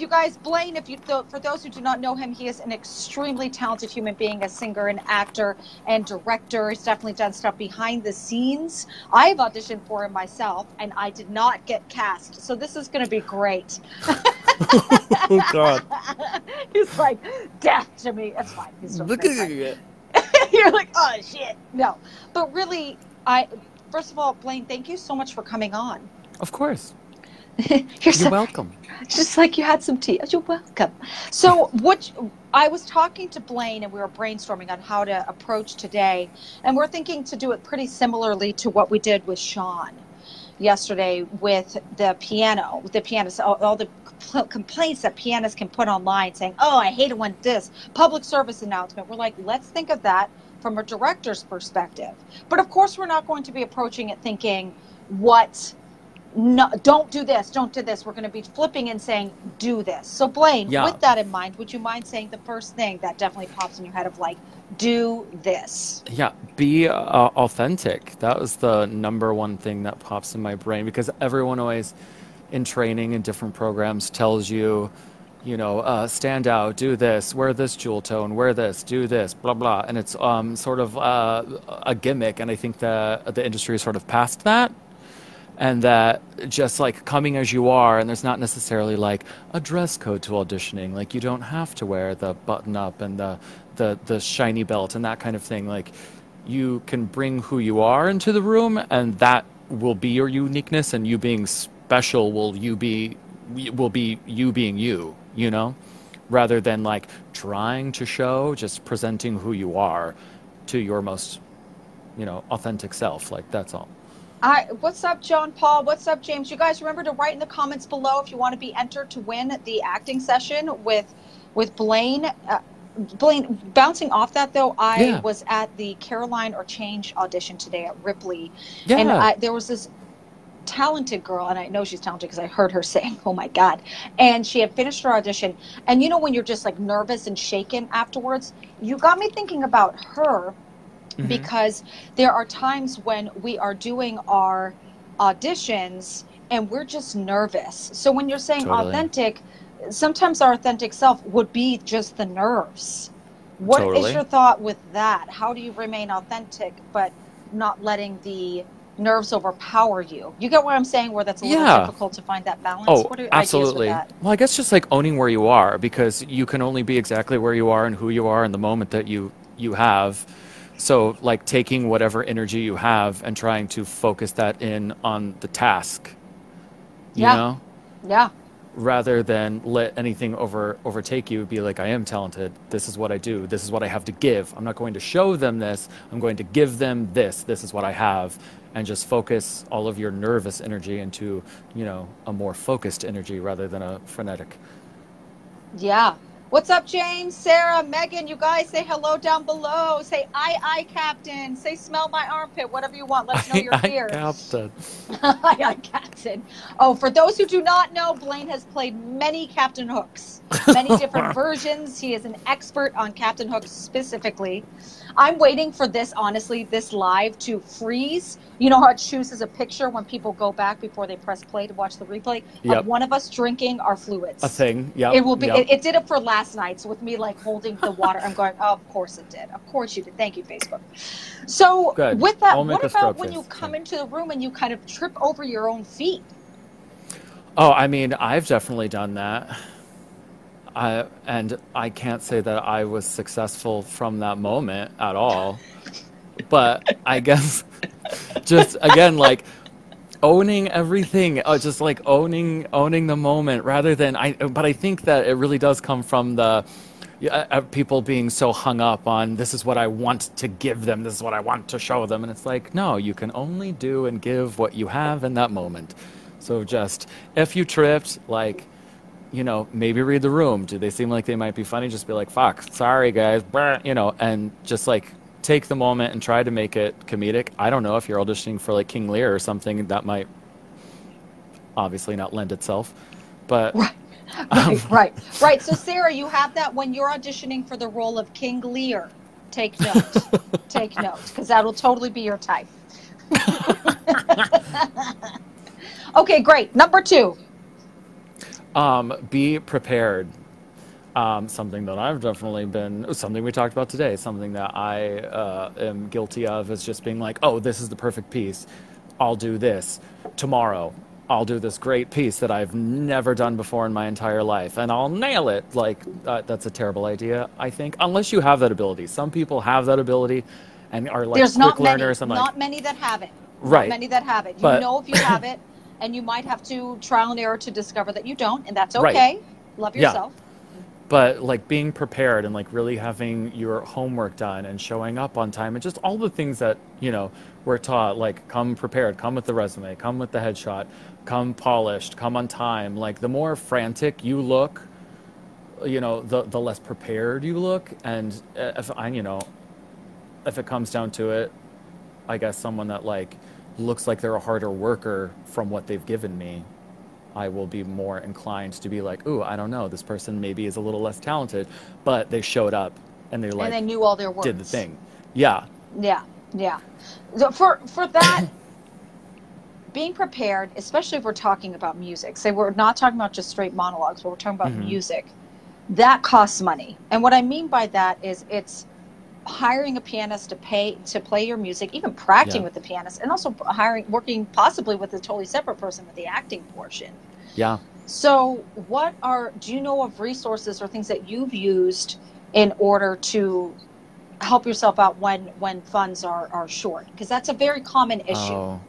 you guys, Blaine, if you th- for those who do not know him, he is an extremely talented human being, a singer, an actor, and director. He's definitely done stuff behind the scenes. I've auditioned for him myself, and I did not get cast. So this is going to be great. oh God! He's like death to me. It's fine. He's still Look at you. You're like, oh shit. No, but really, I first of all, Blaine, thank you so much for coming on. Of course. You're You're so- welcome. just like you had some tea. Oh, you're welcome. So, what I was talking to Blaine and we were brainstorming on how to approach today, and we're thinking to do it pretty similarly to what we did with Sean yesterday with the piano, with the pianist, all, all the complaints that pianists can put online saying, "Oh, I hate it when this public service announcement." We're like, let's think of that from a director's perspective. But of course, we're not going to be approaching it thinking, "What?" No, don't do this, don't do this. We're going to be flipping and saying, do this. So, Blaine, Yeah. with that in mind, would you mind saying the first thing that definitely pops in your head of like, do this? Yeah, be uh, authentic. That was the number one thing that pops in my brain because everyone always, in training in different programs, tells you, you know, uh, stand out, do this, wear this jewel tone, wear this, do this, blah blah, and it's um, sort of uh, a gimmick. And I think that the industry is sort of past that. And that just like coming as you are and there's not necessarily like a dress code to auditioning. Like you don't have to wear the button up and the the the shiny belt and that kind of thing. Like you can bring who you are into the room and that will be your uniqueness and you being special will you be will be you being you you know? Rather than like trying to show just presenting who you are to your most you know authentic self. Like that's all I, what's up, John Paul? What's up, James? You guys remember to write in the comments below if you want to be entered to win the acting session with with Blaine. Uh, Blaine, bouncing off that though, I Yeah. was at the Caroline or Change audition today at Ripley, yeah and I, there was this talented girl, and I know she's talented because I heard her saying, "Oh my god!" And she had finished her audition, and you know when you're just like nervous and shaken afterwards, you got me thinking about her Mhm. because there are times when we are doing our auditions and we're just nervous. So when you're saying Totally. authentic, sometimes our authentic self would be just the nerves. What is Totally. your thought with that? How do you remain authentic but not letting the nerves overpower you? You get what I'm saying? Where that's a little Yeah. difficult to find that balance. Oh, what are your ideas with absolutely. Well, I guess just like owning where you are, because you can only be exactly where you are and who you are in the moment that you you have. So, like taking whatever energy you have and trying to focus that in on the task. You Yeah. know, Yeah. rather than let anything over overtake you. Be like, I am talented. This is what I do. This is what I have to give. I'm not going to show them this. I'm going to give them this. This is what I have. And just focus all of your nervous energy into, you know, a more focused energy rather than a frenetic. Yeah. What's up, James, Sarah, Megan? You guys say hello down below. Say I, I, Captain. Say smell my armpit. Whatever you want. Let us know you're I here. Captain. I, aye, Captain. Oh, for those who do not know, Blaine has played many Captain Hooks, many different versions. He is an expert on Captain Hooks specifically. I'm waiting for this, honestly, this live to freeze. You know how it chooses a picture when people go back before they press play to watch the replay Yep. of one of us drinking our fluids. A thing. Yeah. It will be. Yep. It, it did it for last night. So with me like holding the water, I'm going. Oh, of course it did. Of course you did. Thank you, Facebook. So Good. with that, I'll what about when you come into the room and you kind of trip over your own feet? Oh, I mean, I've definitely done that. I, and I can't say that I was successful from that moment at all. But I guess just again like owning everything, uh, just like owning owning the moment rather than I but I think that it really does come from the uh, people being so hung up on this is what I want to give them, this is what I want to show them and it's like no, you can only do and give what you have in that moment. So just if you tripped, like you know, maybe read the room. Do they seem like they might be funny? Just be like, fuck, sorry guys, you know, and just like take the moment and try to make it comedic. I don't know if you're auditioning for like King Lear or something that might obviously not lend itself, but. Right. Right, um, right, right. So, Sarah, you have that when you're auditioning for the role of King Lear. Take note. Take note, because that'll totally be your type. okay, great. Number two. Um, be prepared. Um, something that I've definitely been, something we talked about today, something that I uh, am guilty of is just being like, oh, this is the perfect piece. I'll do this tomorrow. I'll do this great piece that I've never done before in my entire life and I'll nail it. Like, uh, that's a terrible idea, I think, unless you have that ability. Some people have that ability and are like There's quick not learners. Many, I'm not like, many that have it. Right. Not many that have it. You But- know if you have it, and you might have to trial and error to discover that you don't, and that's Right. okay. Love Yeah. yourself. but like being prepared and like really having your homework done and showing up on time and just all the things that you know we're taught like come prepared come with the resume come with the headshot come polished come on time like the more frantic you look you know the the less prepared you look and if i you know if it comes down to it i guess someone that like looks like they're a harder worker from what they've given me I will be more inclined to be like, ooh, I don't know, this person maybe is a little less talented, but they showed up and they like and they knew all their words. did the thing. Yeah. Yeah, yeah. So for for that, being prepared, especially if we're talking about music. Say we're not talking about just straight monologues, but we're talking about Mhm. music. That costs money, and what I mean by that is it's hiring a pianist to pay to play your music, even practicing Yeah. with the pianist, and also hiring working possibly with a totally separate person with the acting portion. Yeah. So, what are do you know of resources or things that you've used in order to help yourself out when when funds are are short? Because that's a very common issue. Oh.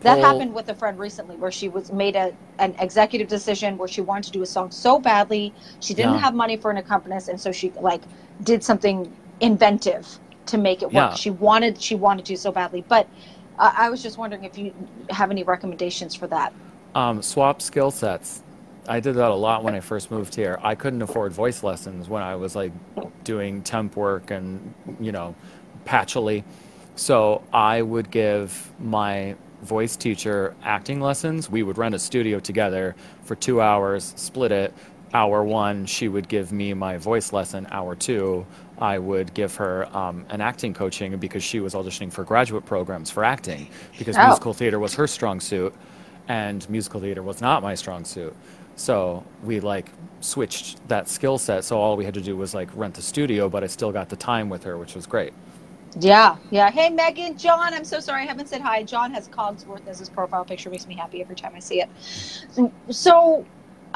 that Pull- happened with a friend recently, where she was made a an executive decision where she wanted to do a song so badly she didn't Yeah. have money for an accompanist, and so she like did something inventive to make it work. Yeah. She wanted she wanted to so badly, but. Uh, I was just wondering if you have any recommendations for that. Um, swap skill sets. I did that a lot when I first moved here. I couldn't afford voice lessons when I was like doing temp work and, you know, patchily. So I would give my voice teacher acting lessons. We would rent a studio together for two hours, split it. Hour one, she would give me my voice lesson. Hour two, I would give her um, an acting coaching because she was auditioning for graduate programs for acting because Oh. musical theater was her strong suit and musical theater was not my strong suit. So we like switched that skill set. So all we had to do was like rent the studio, but I still got the time with her, which was great. Yeah, yeah. Hey, Megan, John, I'm so sorry I haven't said hi. John has Cogsworth as his profile picture. Makes me happy every time I see it. So,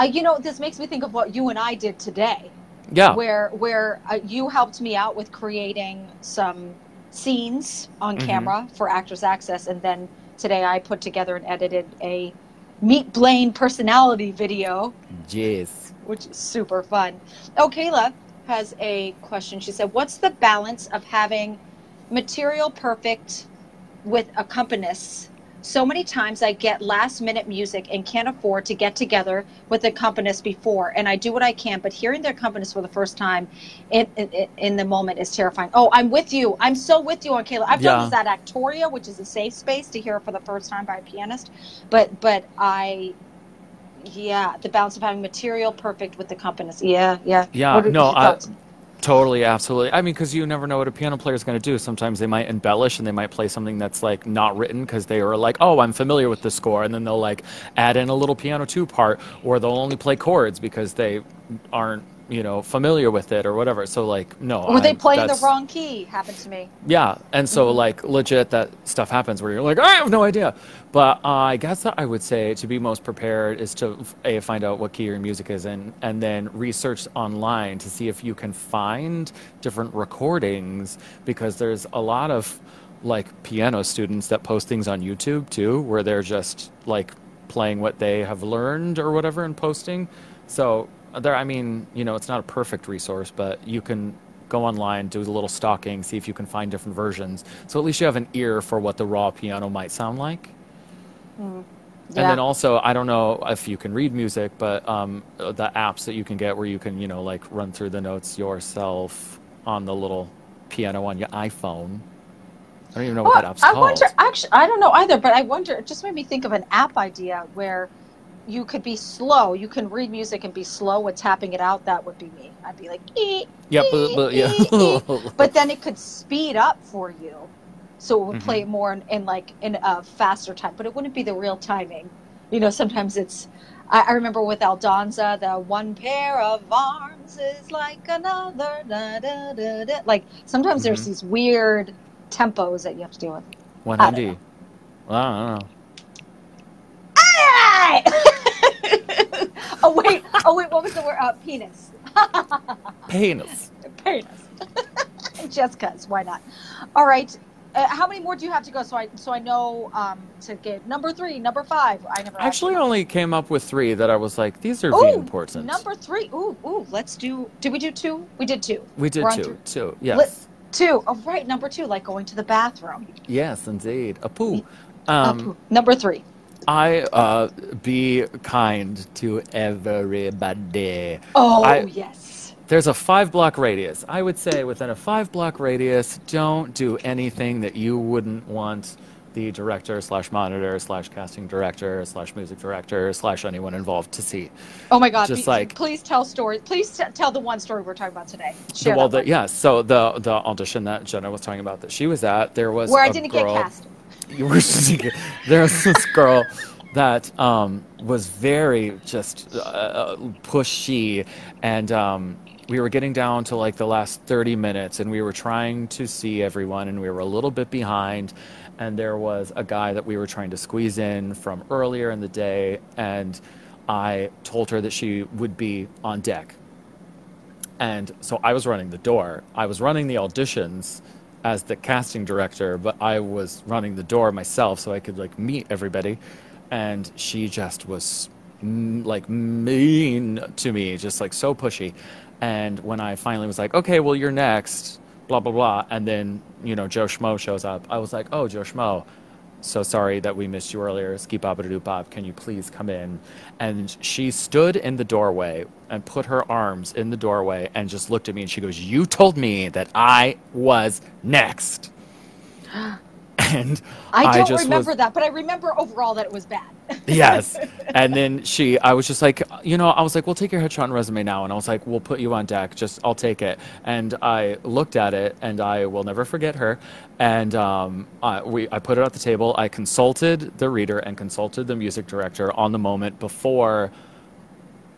you know, this makes me think of what you and I did today, Yeah. where where uh, you helped me out with creating some scenes on Mhm. camera for Actors Access, and then today I put together and edited a Meet Blaine personality video Yes. which is super fun. Oh, Kayla has a question. She said, What's the balance of having material perfect with accompanists? So many times I get last minute music and can't afford to get together with the accompanist before, and I do what I can, but hearing the accompanist for the first time in, in, in the moment is terrifying. Oh, I'm with you. I'm so with you on Kayla. I've done this at Actoria, which is a safe space to hear for the first time by a pianist, but but I yeah, the balance of having material perfect with the accompanist. Yeah, yeah. Yeah, What are no, your I- thoughts? Totally, absolutely. I mean, because you never know what a piano player is going to do. Sometimes they might embellish and they might play something that's like not written because they are like, oh, I'm familiar with the score, and then they'll like add in a little piano two part, or they'll only play chords because they aren't, you know, familiar with it or whatever. So like, no, or they I'm- play in the wrong key. Happened to me. Yeah, and so Mhm. like legit, that stuff happens where you're like, I have no idea. But uh, I guess that I would say to be most prepared is to a find out what key your music is in, and then research online to see if you can find different recordings because there's a lot of like piano students that post things on YouTube too, where they're just like playing what they have learned or whatever and posting. So there, I mean, you know, it's not a perfect resource, but you can go online, do a little stalking, see if you can find different versions. So at least you have an ear for what the raw piano might sound like. And then also, I don't know if you can read music, but um, the apps that you can get where you can, you know, like run through the notes yourself on the little piano on your iPhone. I don't even know what that app's called. I called. wonder. Actually, I don't know either. But I wonder. It just made me think of an app idea where you could be slow. You can read music and be slow with tapping it out. That would be me. I'd be like, ee, yeah, but, but yeah. ee, ee. but then it could speed up for you, so it would Mhm. play more in, in like in a faster time. But it wouldn't be the real timing. You know, sometimes it's. I, I remember with Aldonza, the one pair of arms is like another. Da, da, da, da. Like sometimes there's Mhm. these weird tempos that you have to deal with. 190. Well, I don't Hey! oh wait, oh wait, what was the word? Uh, penis. Penis. penis. Just cause, why not? All right. Uh, how many more do you have to go? So I so I know um, to get number three, number five. I never actually only came up with three that I was like, these are Ooh, important. Number three. Ooh, ooh. Let's do. Did we do two? We did two. we did two. three. Two. Yes. Two. Oh, right. Number two, like going to the bathroom. Yes, indeed. A poo. Um, number three. I uh, be kind to everybody. Oh I- yes. There's a five block radius. I would say within a five block radius, don't do anything that you wouldn't want the director slash monitor slash casting director slash music director slash anyone involved to see. Oh my God. just be- like- please tell stories. Please t- tell the one story we're talking about today. Share well, the, yeah. So the the audition that Jenna was talking about that she was at, there was where I didn't girl, get cast. there was this girl that um, was very just uh, pushy and um, we were getting down to like the last 30 minutes and we were trying to see everyone and we were a little bit behind and there was a guy that we were trying to squeeze in from earlier in the day and i told her that she would be on deck and so I was running the door. I was running the auditions as the casting director, but I was running the door myself so I could like meet everybody. And she just was mm, like mean to me, just like so pushy. And when I finally was like, okay, well, you're next, blah, blah, blah. And then, you know, Joe Schmo shows up. I was like, oh, Joe Schmo, so sorry that we missed you earlier. Ski Bob Bob, can you please come in? And she stood in the doorway and put her arms in the doorway and just looked at me and she goes, You told me that I was next. And I don't just remember was, that, but I remember overall that it was bad. yes. And then she, I was just like, you know, I was like, we'll take your headshot and resume now. And I was like, we'll put you on deck. Just, I'll take it. And I looked at it and I will never forget her. And um, I, we, I put it at the table. I consulted the reader and consulted the music director on the moment before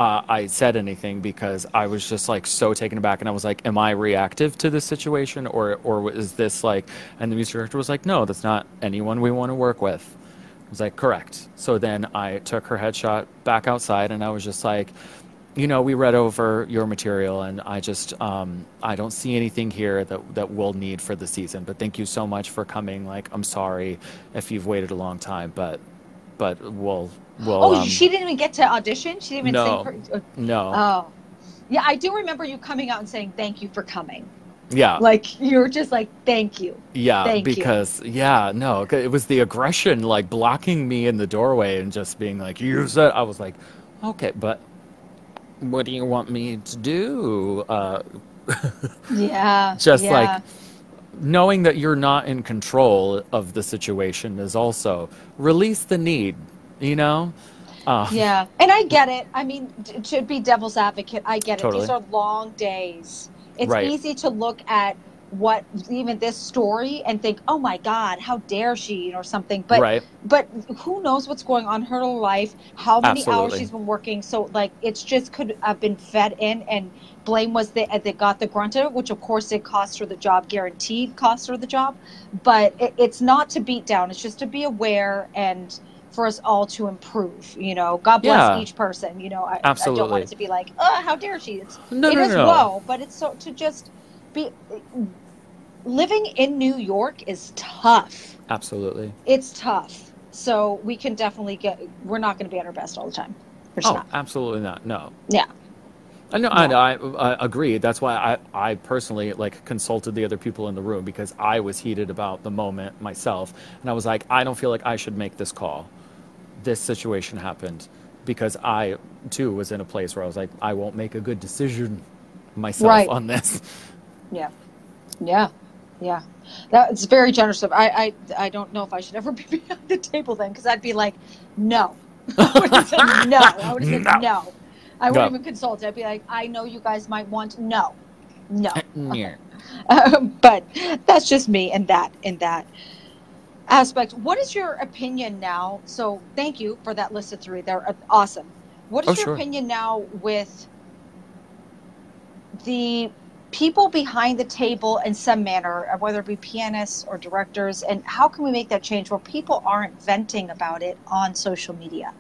uh, I said anything because I was just like so taken aback, and I was like, "Am I reactive to this situation, or or is this like?" And the music director was like, "No, that's not anyone we want to work with." I was like, "Correct." So then I took her headshot back outside, and I was just like, "You know, we read over your material, and I just um, I don't see anything here that that we'll need for the season. But thank you so much for coming. Like, I'm sorry if you've waited a long time, but but we'll we'll." oh, um, she didn't even get to audition. She didn't even no. sing. For, no. oh, yeah, I do remember you coming out and saying thank you for coming. yeah. Like you were just like thank you. Yeah, Thank you. because yeah, no, it was the aggression like blocking me in the doorway and just being like, "You said." I was like, "Okay, but what do you want me to do?" Uh, Yeah, Just yeah. like- knowing that you're not in control of the situation is also release the need, you know. Uh, Yeah, and I get it. I mean, to be devil's advocate, I get it. These are long days. It's Right. easy to look at what even this story and think, "Oh my God, how dare she?" or something. But right. but who knows what's going on in her life? How many hours she's been working? So like, it's just could have been fed in, and blame was the they got the grunt of it, which of course it cost her the job, guaranteed cost her the job. But it, it's not to beat down; it's just to be aware and for us all to improve. You know, God bless Yeah. each person. You know, I, I don't want it to be like, oh, how dare she? It's, No, it no, is no. woe, but it's so to just be. Living in New York is tough Absolutely. it's tough. So we can definitely get. We're not going to be at our best all the time. We're Oh, not. absolutely not. No. Yeah. I know, I, know, I, I agree. That's why I, I personally like consulted the other people in the room because I was heated about the moment myself, and I was like, I don't feel like I should make this call. this situation happened because I too was in a place where I was like, I won't make a good decision myself Right. on this. Yeah. Yeah. Yeah. That's very generous of I, I I don't know if I should ever be behind the table then because I'd be like, no. I would have said no. I would have said No. no. I wouldn't even consult. It. I'd be like, I know you guys might want no. No. Um, but that's just me and that in that aspect. What is your opinion now? So thank you for that list of three. They're uh, awesome. What is Oh, your sure. opinion now with the people behind the table in some manner, uh, whether it be pianists or directors, and how can we make that change where people aren't venting about it on social media?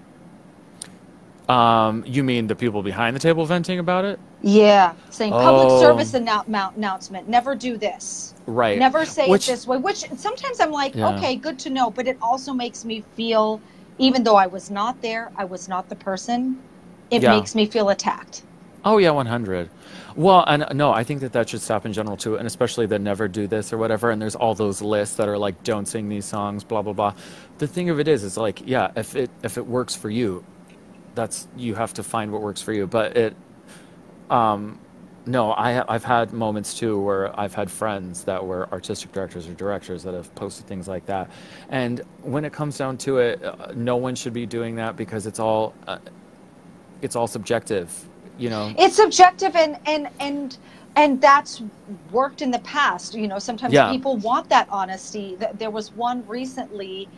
Um, you mean the people behind the table venting about it? Yeah, saying public Oh. service annou- announcement. Never do this. Right. Never say Which- it this way. Which sometimes I'm like, Yeah. okay, good to know, but it also makes me feel, even though I was not there, I was not the person. It Yeah. makes me feel attacked. Oh yeah, 100. Well, and no, I think that that should stop in general too, and especially the never do this or whatever. And there's all those lists that are like, don't sing these songs, blah blah blah. The thing of it is, is like, yeah, if it if it works for you, that's you have to find what works for you. But it, um, no, I I've had moments too where I've had friends that were artistic directors or directors that have posted things like that, and when it comes down to it, uh, no one should be doing that because it's all, uh, it's all subjective, you know. It's subjective, and and and and that's worked in the past. You know, sometimes Yeah. people want that honesty. There was one recently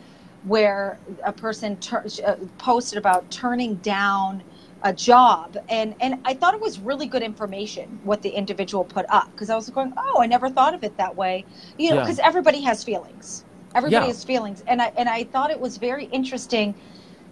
where a person tur- uh, posted about turning down a job and and I thought it was really good information what the individual put up because I was going oh I never thought of it that way you know Yeah. because everybody has feelings everybody Yeah. has feelings and I and I thought it was very interesting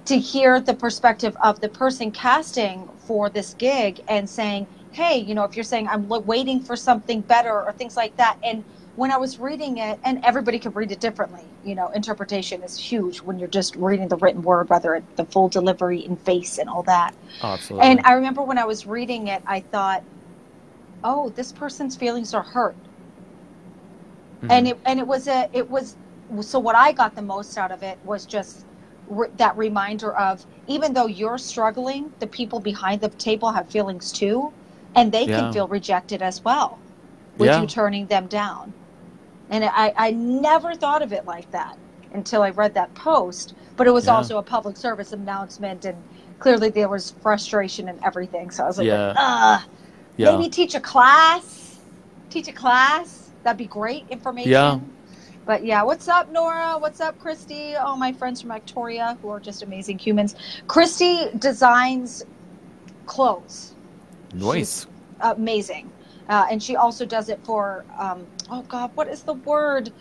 to hear the perspective of the person casting for this gig and saying hey you know if you're saying I'm waiting for something better or things like that and when I was reading it, and everybody could read it differently, you know, interpretation is huge when you're just reading the written word, whether it the full delivery in face and all that. Oh, absolutely. And I remember when I was reading it, I thought, oh, this person's feelings are hurt. Mhm. And it and it was a it was so what I got the most out of it was just re- that reminder of even though you're struggling, the people behind the table have feelings too, and they Yeah. can feel rejected as well with Yeah. you turning them down. And I, I never thought of it like that until I read that post. But it was Yeah. also a public service announcement, and clearly there was frustration and everything. So I was like, Yeah. Ugh, yeah. maybe teach a class, teach a class. That'd be great information. Yeah. But yeah, what's up, Nora? What's up, Christy? All my friends from Victoria who are just amazing humans. Christy designs clothes Nice. amazing. Uh, and she also does it for, um, oh God, what is the word?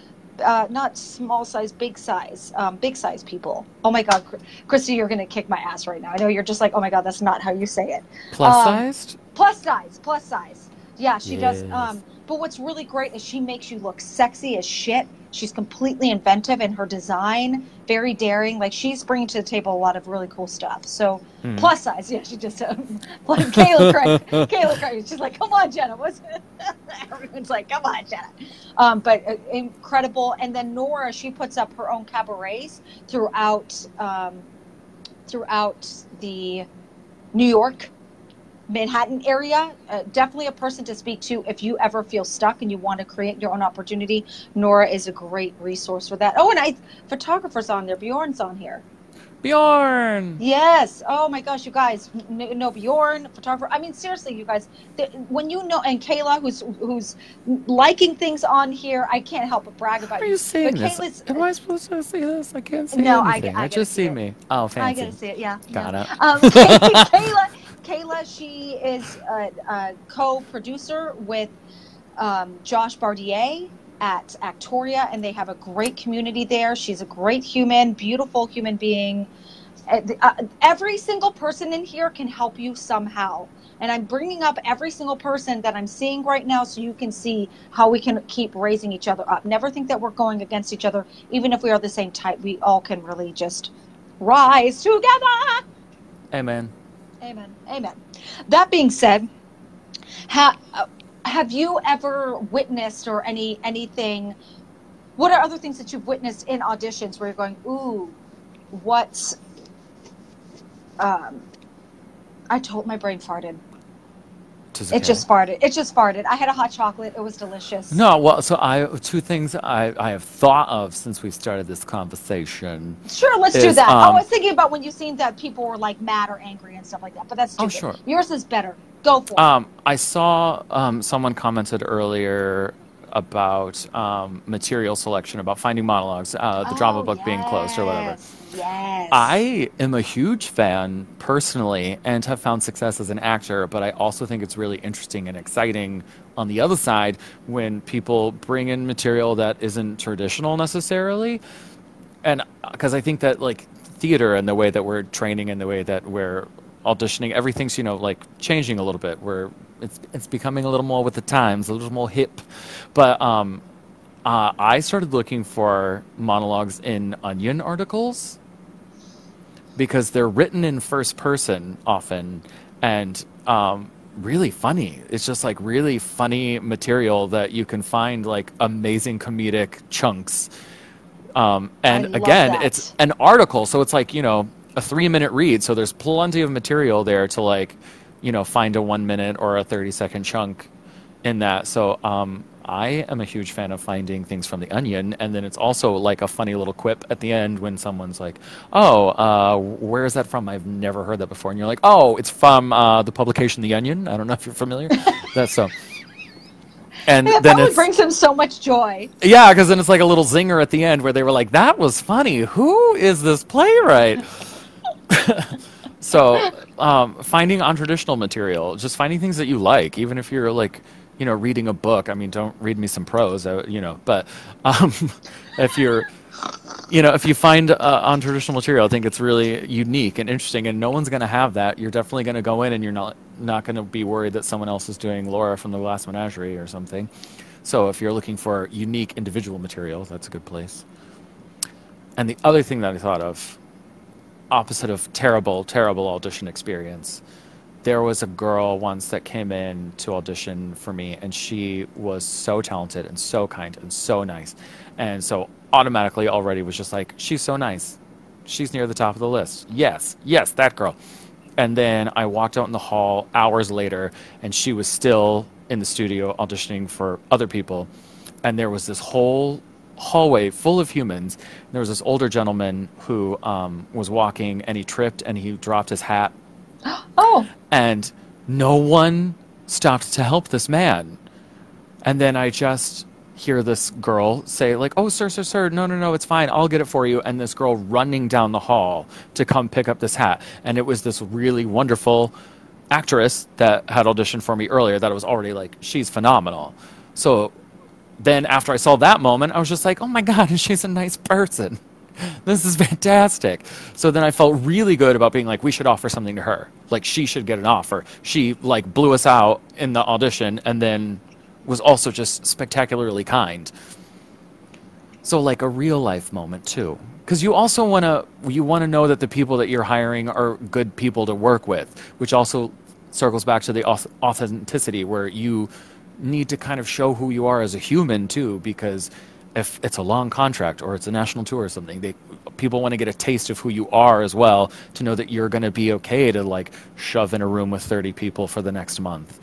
Uh, not small size, big size, um, big size people. Oh my God, Christy, you're going to kick my ass right now. I know you're just like, oh my God, that's not how you say it. Plus um, sized? Plus size, plus size. Yeah, she does. Um, but what's really great is she makes you look sexy as shit. She's completely inventive in her design, very daring. Like she's bringing to the table a lot of really cool stuff. So Mhm. plus size, yeah, she just um, like Kayla Craig. Kayla Craig, she's like, come on, Jenna. What's everyone's like, come on, Jenna. Um, but uh, incredible. And then Nora, she puts up her own cabarets throughout um, throughout the New York Manhattan area, uh, definitely a person to speak to if you ever feel stuck and you want to create your own opportunity. Nora is a great resource for that. Oh, and I photographers on there. Bjorn's on here. Bjorn! Yes. Oh my gosh, you guys No, Bjorn, photographer. I mean, seriously, you guys. th- When you know, and Kayla, who's who's liking things on here, I can't help but brag about How are you seeing But this? Kayla's- Am I supposed to see this? I can't see it. No, I- anything. I I, gotta just see it. me. Oh, fancy. I fancy. gotta see it. Yeah. Got yeah. it. Um, Kayla, Kayla, she is a, a co-producer with um, Josh Bardier at Actoria, and they have a great community there. She's a great human, beautiful human being. Uh, uh, every single person in here can help you somehow. And I'm bringing up every single person that I'm seeing right now so you can see how we can keep raising each other up. Never think that we're going against each other, even if we are the same type. We all can really just rise together. Amen. Amen. Amen. That being said, ha, uh, have you ever witnessed or any anything? What are other things that you've witnessed in auditions where you're going, ooh, what's um, I told my brain farted. Just It just farted. It just farted. I had a hot chocolate. It was delicious. No, well, so I two things I, I have thought of since we started this conversation. Sure, let's do that. oh, um, I was thinking about when you seen that people were like mad or angry and stuff like that, but that's Oh, sure. Yours is better. Go for it. Um, I saw um, someone commented earlier about um, material selection, about finding monologues, uh, the drama Oh, book being closed or whatever. yes, Yes. I am a huge fan personally and have found success as an actor, but I also think it's really interesting and exciting on the other side when people bring in material that isn't traditional necessarily. And because I think that like theater and the way that we're training and the way that we're auditioning, everything's, you know, like changing a little bit. Where it's it's becoming a little more with the times, a little more hip. But um uh, I started looking for monologues in Onion articles because they're written in first person often and um, really funny. It's just like really funny material that you can find like amazing comedic chunks. Um, and again, that. it's an article, so it's like, you know, a three minute read. So there's plenty of material there to like, you know, find a one minute or a 30 second chunk in that. So um, I am a huge fan of finding things from the Onion, and then it's also like a funny little quip at the end when someone's like, "Oh, uh, where is that from? I've never heard that before." And you're like, "Oh, it's from uh, the publication The Onion." I don't know if you're familiar. That's so. And Yeah, then that it's brings him so much joy. yeah, because then it's like a little zinger at the end where they were like, "That was funny. Who is this playwright?" so, um, finding untraditional material, just finding things that you like, even if you're like, you know, reading a book. I mean, don't read me some prose, uh, you know. But um, if you're, you know, if you find uh, untraditional material, I think it's really unique and interesting, and no one's going to have that. You're definitely going to go in, and you're not not going to be worried that someone else is doing Laura from the Glass Menagerie or something. So if you're looking for unique individual material, that's a good place. And the other thing that I thought of, opposite of terrible, terrible audition experience, there was a girl once that came in to audition for me, and she was so talented and so kind and so nice. And so automatically already was just like, she's so nice. She's near the top of the list. Yes, yes, that girl. And then I walked out in the hall hours later, and she was still in the studio auditioning for other people. And there was this whole hallway full of humans. There was this older gentleman who um, was walking, and he tripped and he dropped his hat Oh, and no one stopped to help this man. And then I just hear this girl say like, "Oh, sir, sir, sir, no, no, no, it's fine. I'll get it for you." And this girl running down the hall to come pick up this hat, and it was this really wonderful actress that had auditioned for me earlier that I was already like, she's phenomenal. So then after I saw that moment, I was just like, "Oh my god, she's a nice person." this is fantastic. So then I felt really good about being like, we should offer something to her. Like she should get an offer. She like blew us out in the audition and then was also just spectacularly kind. So like a real life moment too. Cuz you also want to you want to know that the people that you're hiring are good people to work with, which also circles back to the authenticity where you need to kind of show who you are as a human too because if it's a long contract or it's a national tour or something they people want to get a taste of who you are as well to know that you're going to be okay to like shove in a room with 30 people for the next month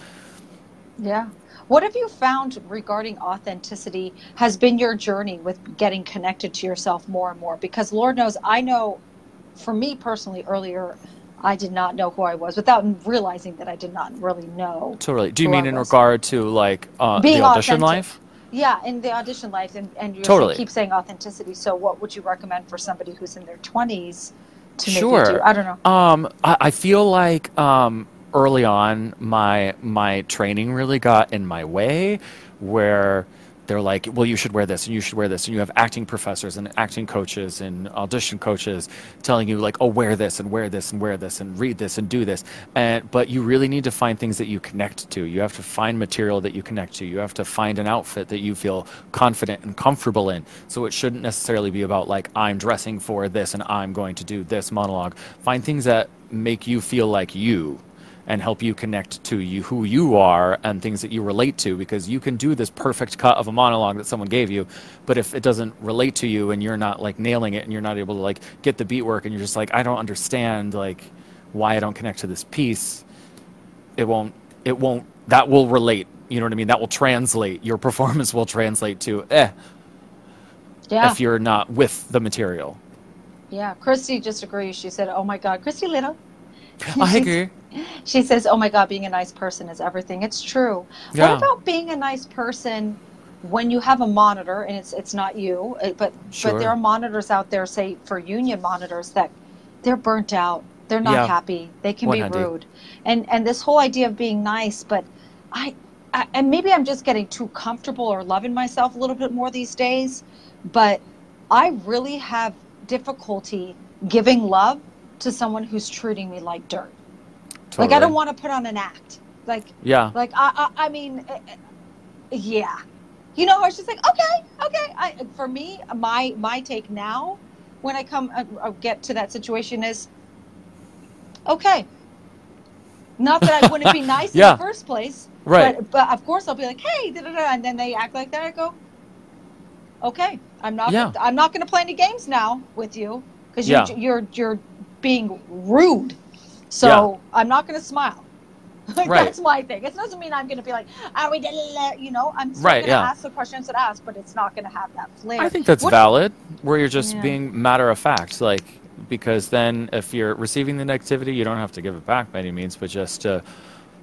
yeah. What have you found regarding authenticity has been your journey with getting connected to yourself more and more? Because Lord knows, I know for me personally, earlier, I did not know who I was without realizing that I did not really know. totally do you I mean in was. regard to like uh, the audition authentic. life Yeah, in the audition life, and, and you Totally. keep saying authenticity. So, what would you recommend for somebody who's in their 20s to Sure. do? I don't know. Um, I, I feel like um, early on, my my training really got in my way, where they're like, "Well, you should wear this, and you should wear this," and you have acting professors and acting coaches and audition coaches telling you like, "Oh, wear this and wear this and wear this and read this and do this," and but you really need to find things that you connect to. You have to find material that you connect to. You have to find an outfit that you feel confident and comfortable in. So it shouldn't necessarily be about like I'm dressing for this and I'm going to do this monologue. Find things that make you feel like you and help you connect to you who you are and things that you relate to because you can do this perfect cut of a monologue that someone gave you but if it doesn't relate to you and you're not like nailing it and you're not able to like get the beat work and you're just like I don't understand like why I don't connect to this piece, it won't it won't that will relate. You know what I mean? That will translate. Your performance will translate to eh Yeah. if you're not with the material. Yeah. Christy just agrees. She said, Oh my God, Christy Little. I agree. She says, "Oh my God, being a nice person is everything." It's true. Yeah. What about being a nice person when you have a monitor and it's it's not you, uh, but Sure. but there are monitors out there, say for union monitors, that they're burnt out. They're not Yeah. happy. They can be rude, and and this whole idea of being nice, but I, I and maybe I'm just getting too comfortable or loving myself a little bit more these days, but I really have difficulty giving love to someone who's treating me like dirt. Like I don't want to put on an act. Like Yeah. like I I, I mean, eh, eh, yeah, you know, I was just like, okay, okay. I for me, my my take now, when I come uh, uh, get to that situation is, okay. Not that I wouldn't be nice Yeah. in the first place, Right. But, but of course, I'll be like, hey, da, da, da, and then they act like that. I go, okay, I'm not. Yeah. I'm not going to play any games now with you because you're you're you're being rude. So I'm not going to smile. Like, Right. That's my thing. It doesn't mean I'm going to be like, are we, da, da, da," you know, I'm still Right, going to yeah. ask the questions that ask, but it's not going to have that flair. I think that's What- valid, where you're just Yeah. being matter of fact, like because then if you're receiving the negativity, you don't have to give it back by any means, but just to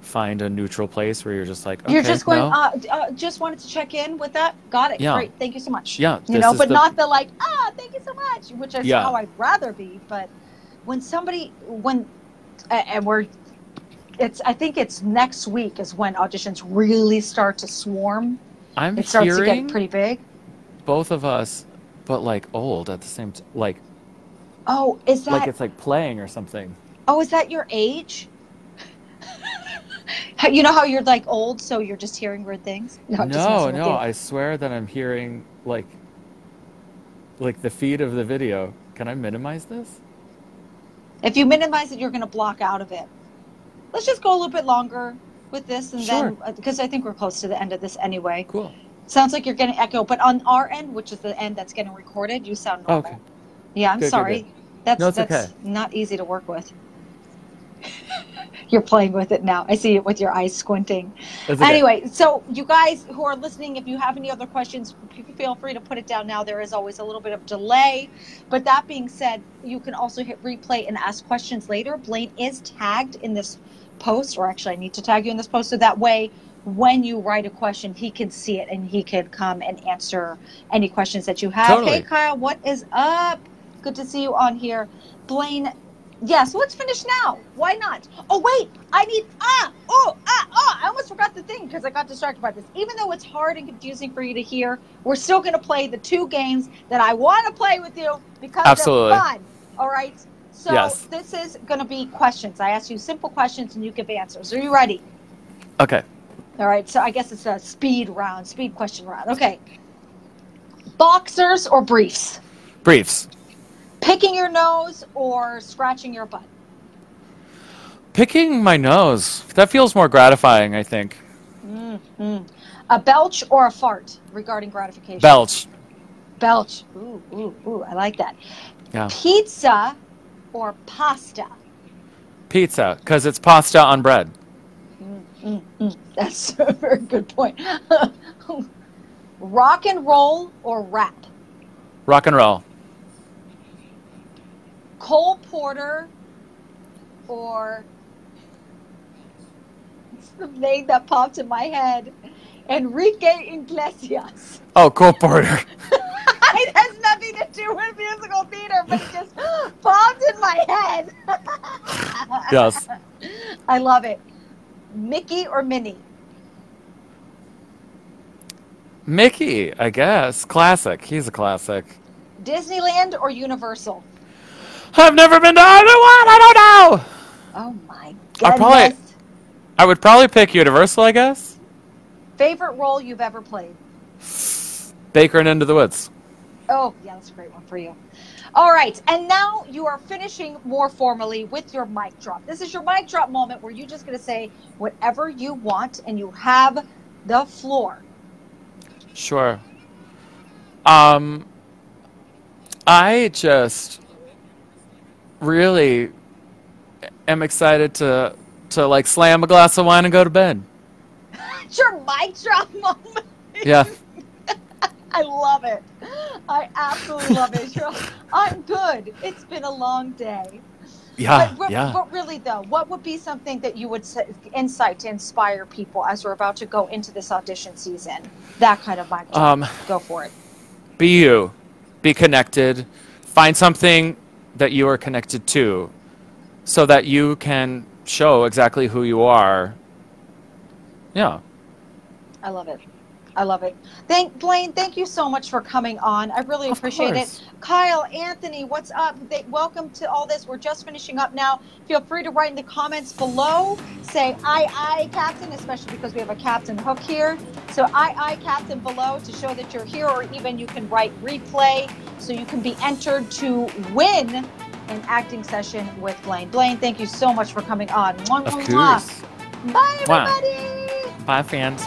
find a neutral place where you're just like, okay, You're just going, no. uh, uh, just wanted to check in with that. Got it. Yeah. Great. Thank you so much. Yeah, You know, but the- not the like, ah, thank you so much, which is Yeah. how I'd rather be. But when somebody, when, and we're, it's, I think it's next week is when auditions really start to swarm. I'm It starts to get pretty big. both of us, but like old at the same time, like Oh, is that, like it's like playing or something. oh, is that your age? You know how you're like old, so you're just hearing weird things? No, no, no. I swear that I'm hearing like like the feed of the video. Can I minimize this? If you minimize it, you're going to block out of it. Let's just go a little bit longer with this, and then because uh, I think we're close to the end of this anyway. Cool. Sounds like you're getting echo, but on our end, which is the end that's getting recorded, you sound normal. Okay. Yeah, I'm Good, good, sorry. good. That's No, that's okay. not easy to work with. You're playing with it now. I see it with your eyes squinting. Okay. Anyway, so you guys who are listening, if you have any other questions, feel free to put it down now. There is always a little bit of delay. But that being said, you can also hit replay and ask questions later. Blaine is tagged in this post, or actually, I need to tag you in this post so that way when you write a question, he can see it and he can come and answer any questions that you have. Totally. Hey, Kyle, what is up? Good to see you on here. Blaine, yes, let's finish now. Why not? Oh, wait, I need, ah, oh, ah, oh, I almost forgot the thing because I got distracted by this. Even though it's hard and confusing for you to hear, we're still going to play the two games that I want to play with you because Absolutely. they're fun. All right. So Yes. this is going to be questions. I ask you simple questions and you give answers. Are you ready? Okay. All right, so I guess it's a speed round, speed question round. Okay. Boxers or briefs? Briefs. Picking your nose or scratching your butt? Picking my nose. That feels more gratifying, I think. Mm. A belch or a fart regarding gratification? Belch. Belch. Ooh, ooh, ooh, I like that. Yeah. Pizza or pasta? Pizza, because it's pasta on bread. Mm, mm. That's a very good point. Rock and roll or rap? Rock and roll. Cole Porter or it's the name that popped in my head. Enrique Iglesias. Oh, Cole Porter. it has nothing to do with musical theater, but it just popped in my head. yes. I love it. Mickey or Minnie? Mickey, I guess. Classic. He's a classic. Disneyland or Universal? I've never been to either one. I don't know. Oh my I'll probably- I would probably pick Universal, I guess. Favorite role you've ever played? Baker and Into the Woods. Oh, yeah, that's a great one for you. All right, and now you are finishing more formally with your mic drop. This is your mic drop moment where you're just going to say whatever you want and you have the floor. Sure. Um, I just really am excited to to like slam a glass of wine and go to bed. It's your mic drop moment. Yeah. I love it. I absolutely love it. You're- I'm good. It's been a long day. Yeah. but, but, yeah. but really, though, what would be something that you would say, insight to inspire people as we're about to go into this audition season? That kind of mic drop. Um, go for it. be you. Be connected. Find something that you are connected to so that you can show exactly who you are. Yeah. I love it. I love it. Thank Blaine. Thank you so much for coming on. I really Of appreciate course. it. Kyle, Anthony, what's up? They, welcome to all this. We're just finishing up now. Feel free to write in the comments below. Say aye aye captain, especially because we have a captain hook here. So "I, I, captain below to show that you're here, or even you can write replay so you can be entered to win an acting session with Blaine. Blaine, thank you so much for coming on. Of course. Bye Wow. everybody. Bye, fans.